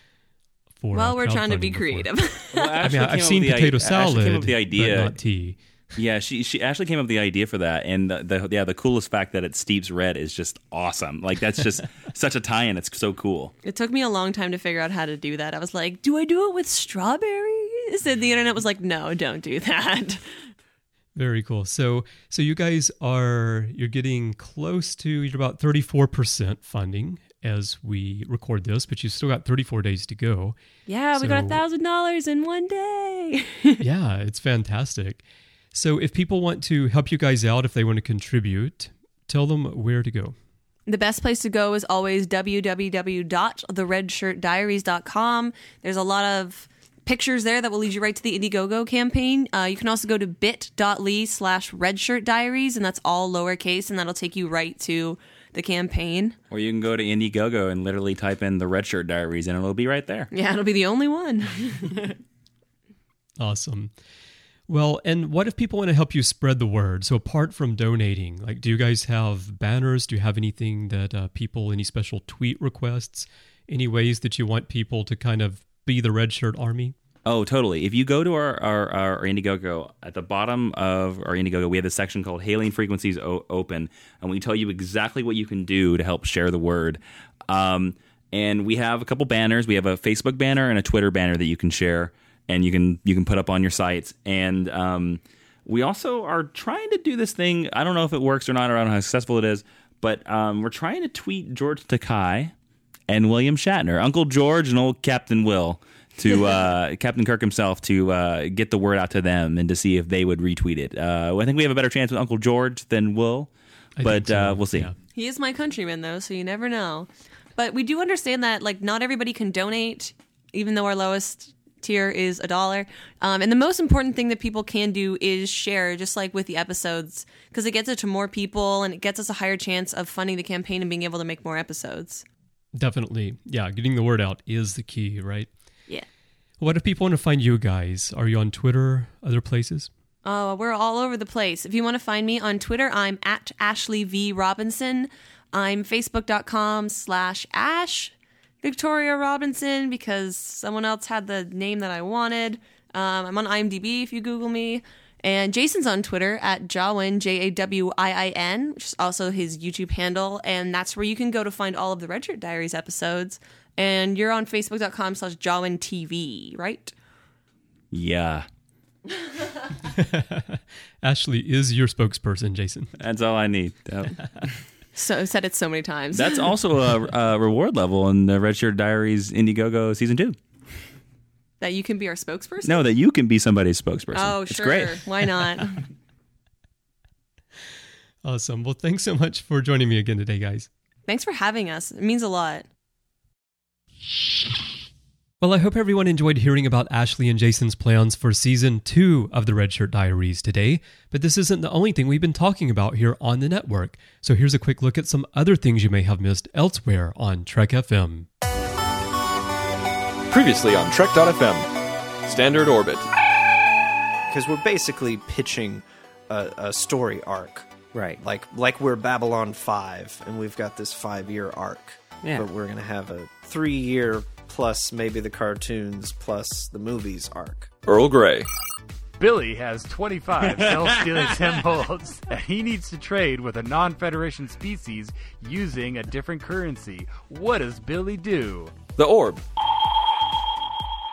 For Well, we're trying to be before. creative. Well, I mean, I've seen with the potato i- Ashley salad, came up with the idea. but not tea. Yeah, she she actually came up with the idea for that, and the, the yeah the coolest fact that it steeps red is just awesome. Like that's just such a tie-in. It's so cool. it took me a long time to figure out how to do that. I was like, do I do it with strawberries? And the internet was like, no, don't do that. Very cool. So, so you guys are you're getting close to you're about 34% funding as we record this, but you've still got 34 days to go. Yeah, we got a thousand dollars in one day. yeah, it's fantastic. So, if people want to help you guys out, if they want to contribute, tell them where to go. The best place to go is always www.theredshirtdiaries.com. There's a lot of pictures there that will lead you right to the Indiegogo campaign. Uh, you can also go to bit.ly slash redshirtdiaries, and that's all lowercase, and that'll take you right to the campaign. Or you can go to Indiegogo and literally type in the Redshirt Diaries, and it'll be right there. Yeah, it'll be the only one. Awesome. Well, and what if people want to help you spread the word? So, apart from donating, like, do you guys have banners? Do you have anything that uh, people, any special tweet requests, any ways that you want people to kind of be the red shirt army? Oh, totally. If you go to our, our, our Indiegogo, at the bottom of our Indiegogo, we have a section called Hailing Frequencies o- Open, and we tell you exactly what you can do to help share the word. Um, and we have a couple banners. We have a Facebook banner and a Twitter banner that you can share, and you can you can put up on your sites. And um, we also are trying to do this thing. I don't know if it works or not, or I don't know how successful it is, but um, we're trying to tweet George Takei and William Shatner, Uncle George and old Captain Will, to uh, Captain Kirk himself to uh, get the word out to them and to see if they would retweet it. Uh, I think we have a better chance with Uncle George than Will, I but so, uh, we'll see. yeah. He is my countryman, though, so you never know. But we do understand that, like, not everybody can donate, even though our lowest tier is a dollar. Um, and the most important thing that people can do is share, just like with the episodes, because it gets it to more people and it gets us a higher chance of funding the campaign and being able to make more episodes. Definitely. Yeah, getting the word out is the key, right? Yeah. What if people want to find you guys? Are you on Twitter, other places? Oh, we're all over the place. If you want to find me on Twitter, I'm at Ashley V Robinson. I'm facebook.com slash Ash Victoria Robinson because someone else had the name that I wanted. Um, I'm on IMDb if you Google me. And Jason's on Twitter at Jawiin, J A W I I N, which is also his YouTube handle. And that's where you can go to find all of the Red Shirt Diaries episodes. And you're on facebook.com slash Jawiin TV, right? Yeah, Ashley is your spokesperson, Jason. that's all I need. That- So I've said it so many times. that's also a, a reward level in the Red Shirt Diaries Indiegogo season two. that you can be our spokesperson? No, that you can be somebody's spokesperson. Oh, it's sure. great. Why not? Awesome. Well, thanks so much for joining me again today, guys. Thanks for having us. It means a lot. Well, I hope everyone enjoyed hearing about Ashley and Jason's plans for season two of the Red Shirt Diaries today. But this isn't the only thing we've been talking about here on the network. So here's a quick look at some other things you may have missed elsewhere on Trek FM. Previously on Trek.fm, Standard Orbit. because we're basically pitching a, a story arc, Right. like like we're Babylon Five, and we've got this five year arc. Yeah. But we're gonna have a three year plus maybe the cartoons plus the movies arc. Earl Grey. Billy has 25 self-sealing stem bolts, and he needs to trade with a non-Federation species using a different currency. What does Billy do? The Orb.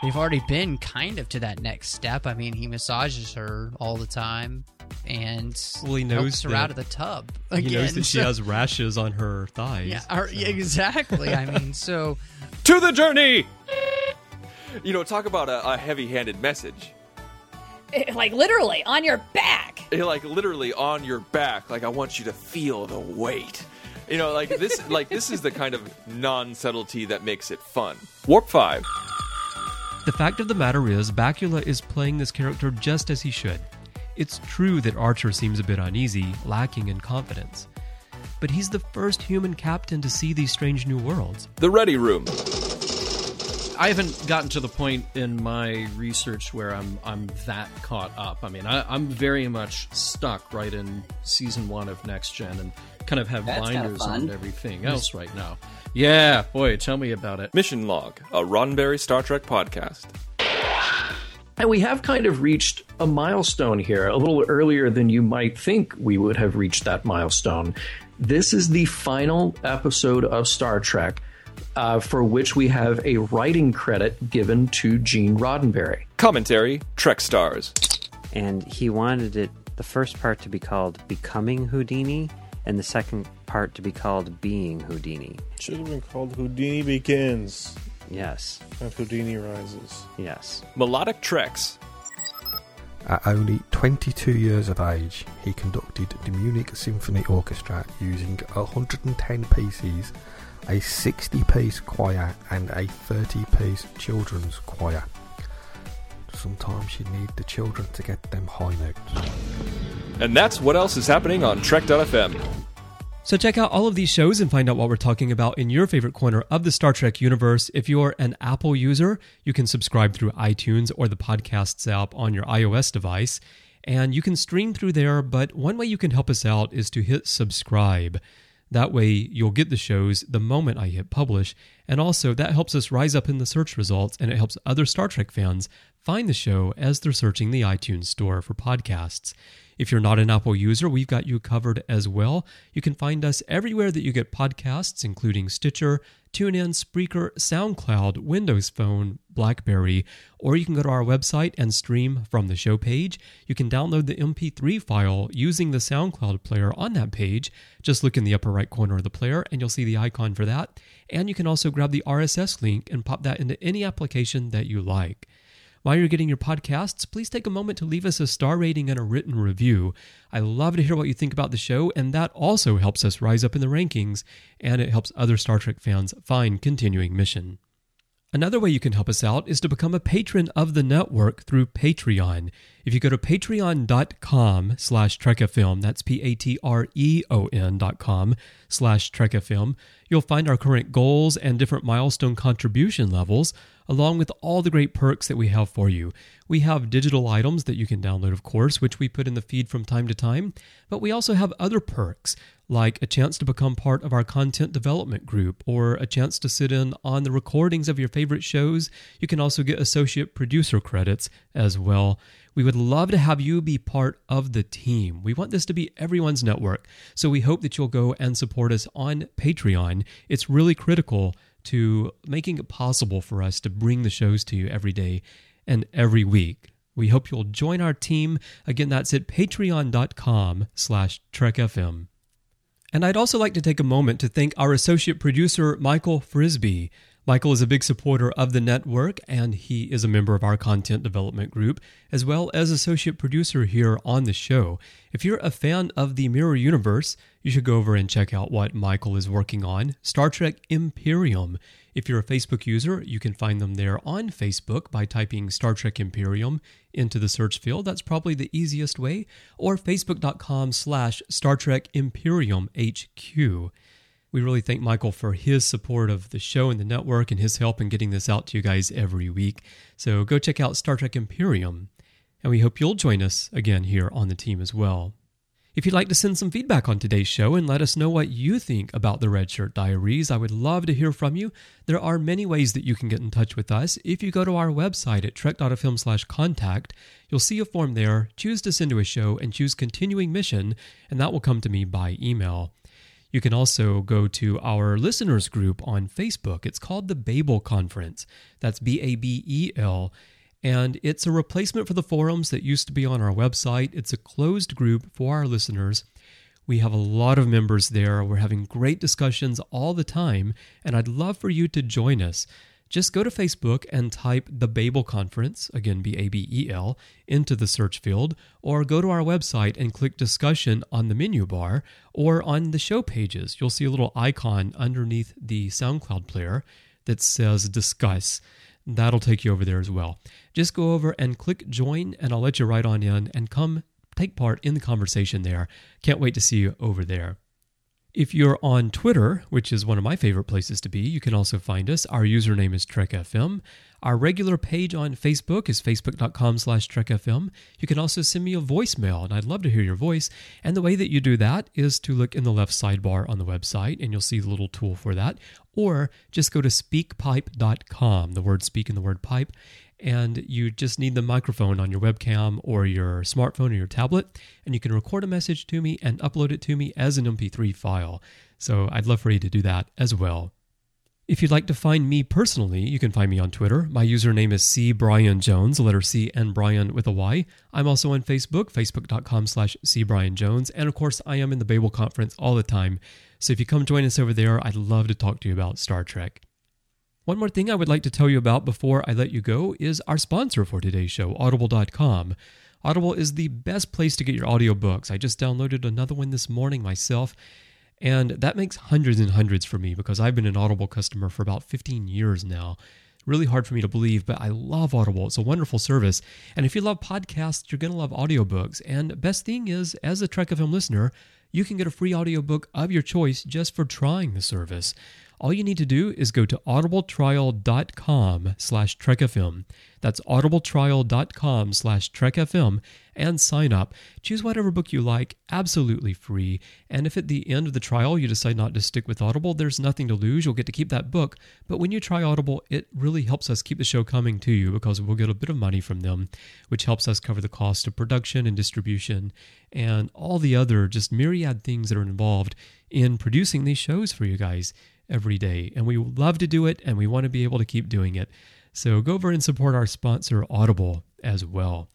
They've already been kind of to that next step. I mean, he massages her all the time and Well, he knows helps her that- out of the tub. he knows that she has rashes on her thighs. Yeah, or- yeah, exactly. I mean, so To the journey! You know, talk about a, a heavy handed message. like literally on your back. Eh, Like literally on your back. Like I want you to feel the weight. You know, like this like this is the kind of non subtlety that makes it fun. Warp five. The fact of the matter is, Bakula is playing this character just as he should. It's true that Archer seems a bit uneasy, lacking in confidence. But he's the first human captain to see these strange new worlds. The ready room. I haven't gotten to the point in my research where I'm I'm that caught up. I mean, I, I'm very much stuck right in season one of Next Gen and kind of have That's kinda blinders on everything else right now. Yeah, boy, tell me about it. Mission Log, a Roddenberry Star Trek podcast. And we have kind of reached a milestone here, a little earlier than you might think we would have reached that milestone. This is the final episode of Star Trek uh, for which we have a writing credit given to Gene Roddenberry. Commentary Trek Stars. And he wanted it the first part to be called Becoming Houdini and the second part to be called Being Houdini. Should have been called Houdini Begins, Yes. not Houdini Rises. Yes. Melodic Treks. At only 22 years of age, he conducted the Munich Symphony Orchestra using 110 pieces, a 60 piece choir, and a 30 piece children's choir. Sometimes you need the children to get them high notes. And that's what else is happening on Trek.fm. So check out all of these shows and find out what we're talking about in your favorite corner of the Star Trek universe. If you're an Apple user, you can subscribe through iTunes or the Podcasts app on your iOS device. And you can stream through there, but one way you can help us out is to hit subscribe. That way, you'll get the shows the moment I hit publish. And also, that helps us rise up in the search results and it helps other Star Trek fans find the show as they're searching the iTunes store for podcasts. If you're not an Apple user, we've got you covered as well. You can find us everywhere that you get podcasts, including Stitcher, TuneIn, Spreaker, SoundCloud, Windows Phone, Blackberry, or you can go to our website and stream from the show page. You can download the MP3 file using the SoundCloud player on that page. Just look in the upper right corner of the player and you'll see the icon for that. And you can also grab the RSS link and pop that into any application that you like. While you're getting your podcasts, please take a moment to leave us a star rating and a written review. I love to hear what you think about the show, and that also helps us rise up in the rankings, and it helps other Star Trek fans find continuing mission. Another way you can help us out is to become a patron of the network through Patreon. If you go to patreon.com slash trekfm, that's P-A-T-R-E-O-N dot com slash trekfm, you'll find our current goals and different milestone contribution levels, along with all the great perks that we have for you. We have digital items that you can download, of course, which we put in the feed from time to time, but we also have other perks like a chance to become part of our content development group or a chance to sit in on the recordings of your favorite shows. You can also get associate producer credits as well. We would love to have you be part of the team. We want this to be everyone's network, so we hope that you'll go and support us on Patreon. It's really critical to making it possible for us to bring the shows to you every day and every week. We hope you'll join our team. Again, that's at patreon.com slash trekfm. And I'd also like to take a moment to thank our associate producer, Michael Frisbee. Michael is a big supporter of the network, and he is a member of our content development group, as well as associate producer here on the show. If you're a fan of the Mirror Universe, you should go over and check out what Michael is working on Star Trek Imperium. If you're a Facebook user, you can find them there on Facebook by typing Star Trek Imperium into the search field. That's probably the easiest way. Or facebook.com slash Star Trek Imperium HQ. We really thank Michael for his support of the show and the network and his help in getting this out to you guys every week. So go check out Star Trek Imperium. And we hope you'll join us again here on the team as well. If you'd like to send some feedback on today's show and let us know what you think about the Red Shirt Diaries, I would love to hear from you. There are many ways that you can get in touch with us. If you go to our website at trek.fm slash contact, you'll see a form there. Choose to send to a show and choose continuing mission, and that will come to me by email. You can also go to our listeners group on Facebook. It's called the Babel Conference. That's B A B E L and it's a replacement for the forums that used to be on our website. It's a closed group for our listeners. We have a lot of members there. We're having great discussions all the time, and I'd love for you to join us. Just go to Facebook and type the Babel Conference, again B A B E L, into the search field, or go to our website and click discussion on the menu bar or on the show pages. You'll see a little icon underneath the SoundCloud player that says discuss. That'll take you over there as well. Just go over and click join, and I'll let you right on in and come take part in the conversation there. Can't wait to see you over there. If you're on Twitter, which is one of my favorite places to be, you can also find us. Our username is TrekFM. Our regular page on Facebook is facebook.com slash trekfm. You can also send me a voicemail, and I'd love to hear your voice. And the way that you do that is to look in the left sidebar on the website, and you'll see the little tool for that. Or just go to speakpipe.com, the word speak and the word pipe, and you just need the microphone on your webcam or your smartphone or your tablet, and you can record a message to me and upload it to me as an MP3 file. So I'd love for you to do that as well. If you'd like to find me personally, you can find me on Twitter. My username is C Brian Jones, letter C and Brian with a Y. I'm also on Facebook, facebook.com slash C Brian Jones. And of course, I am in the Babel Conference all the time. So if you come join us over there, I'd love to talk to you about Star Trek. One more thing I would like to tell you about before I let you go is our sponsor for today's show, Audible.com. Audible is the best place to get your audiobooks. I just downloaded another one this morning myself, and that makes hundreds and hundreds for me because I've been an Audible customer for about 15 years now. Really hard for me to believe, but I love Audible. It's a wonderful service. And if you love podcasts, you're going to love audiobooks. And best thing is, as a Trek of FM listener, you can get a free audiobook of your choice just for trying the service. All you need to do is go to audibletrial.com slash trekfm. That's audibletrial.com slash trekfm and sign up. Choose whatever book you like, absolutely free. And if at the end of the trial you decide not to stick with Audible, there's nothing to lose. You'll get to keep that book. But when you try Audible, it really helps us keep the show coming to you because we'll get a bit of money from them, which helps us cover the cost of production and distribution and all the other just myriad things that are involved in producing these shows for you guys every day. And we love to do it and we want to be able to keep doing it. So go over and support our sponsor, Audible, as well.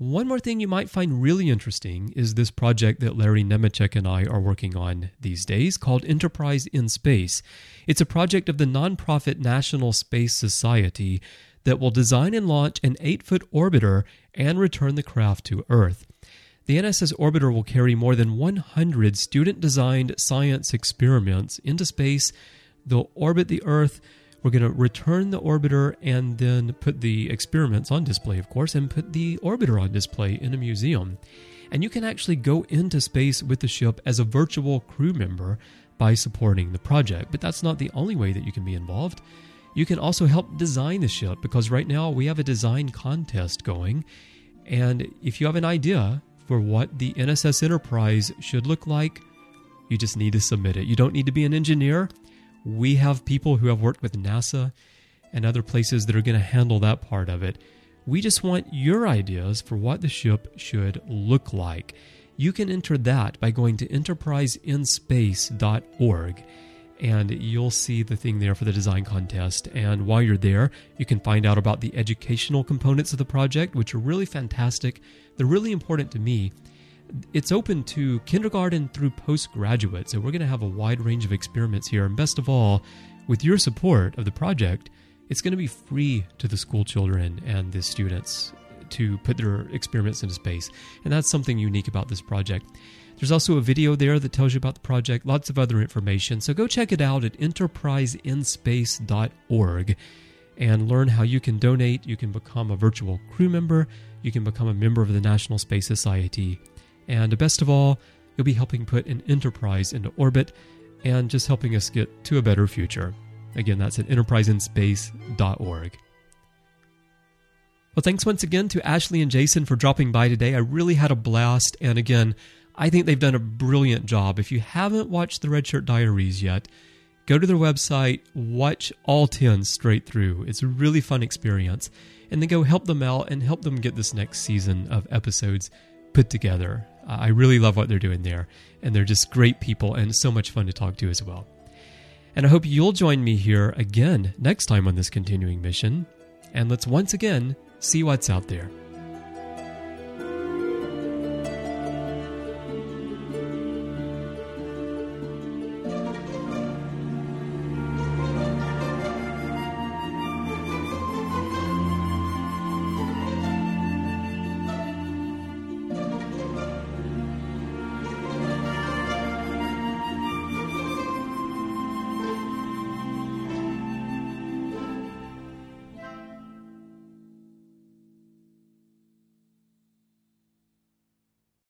One more thing you might find really interesting is this project that Larry Nemecek and I are working on these days called Enterprise in Space. It's a project of the nonprofit National Space Society that will design and launch an 8 foot orbiter and return the craft to Earth. The NSS orbiter will carry more than 100 student designed science experiments into space. They'll orbit the Earth. We're going to return the orbiter and then put the experiments on display, of course, and put the orbiter on display in a museum. And you can actually go into space with the ship as a virtual crew member by supporting the project. But that's not the only way that you can be involved. You can also help design the ship because right now we have a design contest going. And if you have an idea for what the NSS Enterprise should look like, you just need to submit it. You don't need to be an engineer. We have people who have worked with NASA and other places that are going to handle that part of it. We just want your ideas for what the ship should look like. You can enter that by going to enterpriseinspace.org and you'll see the thing there for the design contest. And while you're there, you can find out about the educational components of the project, which are really fantastic. They're really important to me. It's open to kindergarten through postgraduate, so we're going to have a wide range of experiments here. And best of all, with your support of the project, it's going to be free to the school children and the students to put their experiments into space. And that's something unique about this project. There's also a video there that tells you about the project, lots of other information. So go check it out at enterpriseinspace.org and learn how you can donate. You can become a virtual crew member, you can become a member of the National Space Society. And best of all, you'll be helping put an enterprise into orbit and just helping us get to a better future. Again, that's at enterpriseinspace.org. Well, thanks once again to Ashley and Jason for dropping by today. I really had a blast. And again, I think they've done a brilliant job. If you haven't watched the Red Shirt Diaries yet, go to their website, watch all 10 straight through. It's a really fun experience. And then go help them out and help them get this next season of episodes put together. I really love what they're doing there. And they're just great people and so much fun to talk to as well. And I hope you'll join me here again next time on this continuing mission. And let's once again see what's out there.